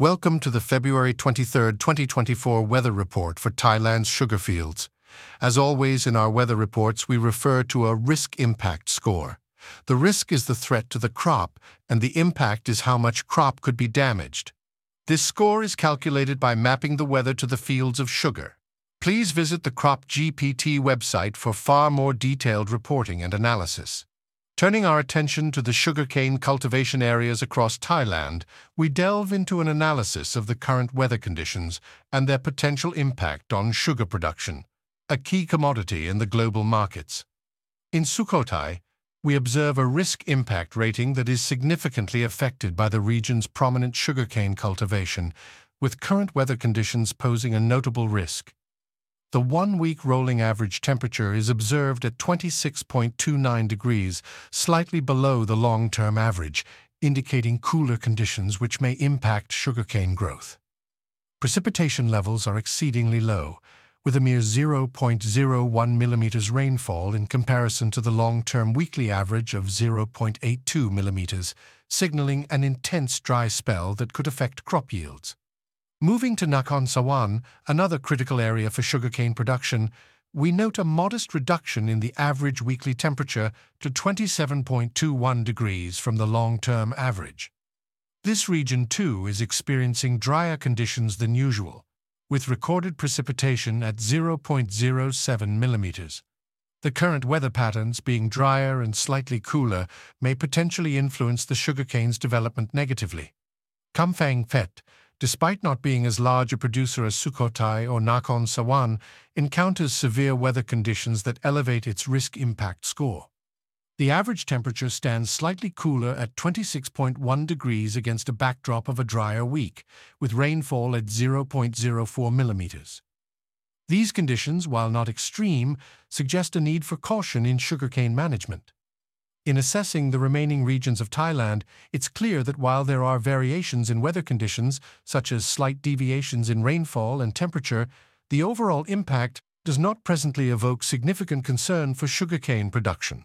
Welcome to the February 23, 2024 weather report for Thailand's sugar fields. As always in our weather reports, we refer to a risk impact score. The risk is the threat to the crop, and the impact is how much crop could be damaged. This score is calculated by mapping the weather to the fields of sugar. Please visit the Crop GPT website for far more detailed reporting and analysis. Turning our attention to the sugarcane cultivation areas across Thailand, we delve into an analysis of the current weather conditions and their potential impact on sugar production, a key commodity in the global markets. In Sukhothai, we observe a risk impact rating that is significantly affected by the region's prominent sugarcane cultivation, with current weather conditions posing a notable risk. The one-week rolling average temperature is observed at 26.29 degrees, slightly below the long-term average, indicating cooler conditions which may impact sugarcane growth. Precipitation levels are exceedingly low, with a mere 0.01 millimeters rainfall in comparison to the long-term weekly average of 0.82 millimeters, signaling an intense dry spell that could affect crop yields. Moving to Nakhon Sawan, another critical area for sugarcane production, we note a modest reduction in the average weekly temperature to 27.21 degrees from the long-term average. This region, too, is experiencing drier conditions than usual, with recorded precipitation at 0.07 millimeters. The current weather patterns, being drier and slightly cooler, may potentially influence the sugarcane's development negatively. Phet, despite not being as large a producer as Sukhothai or Nakhon Sawan, encounters severe weather conditions that elevate its risk impact score. The average temperature stands slightly cooler at 26.1 degrees against a backdrop of a drier week, with rainfall at 0.04 millimeters. These conditions, while not extreme, suggest a need for caution in sugarcane management. In assessing the remaining regions of Thailand, it's clear that while there are variations in weather conditions, such as slight deviations in rainfall and temperature, the overall impact does not presently evoke significant concern for sugarcane production.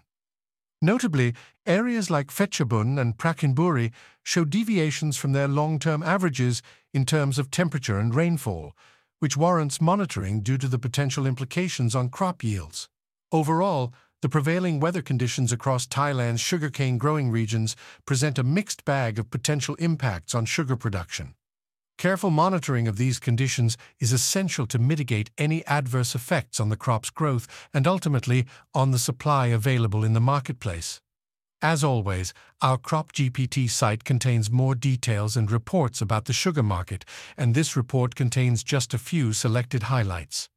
Notably, areas like Phetchabun and Prachinburi show deviations from their long-term averages in terms of temperature and rainfall, which warrants monitoring due to the potential implications on crop yields. Overall, the prevailing weather conditions across Thailand's sugarcane growing regions present a mixed bag of potential impacts on sugar production. Careful monitoring of these conditions is essential to mitigate any adverse effects on the crop's growth and ultimately on the supply available in the marketplace. As always, our Crop GPT site contains more details and reports about the sugar market, and this report contains just a few selected highlights.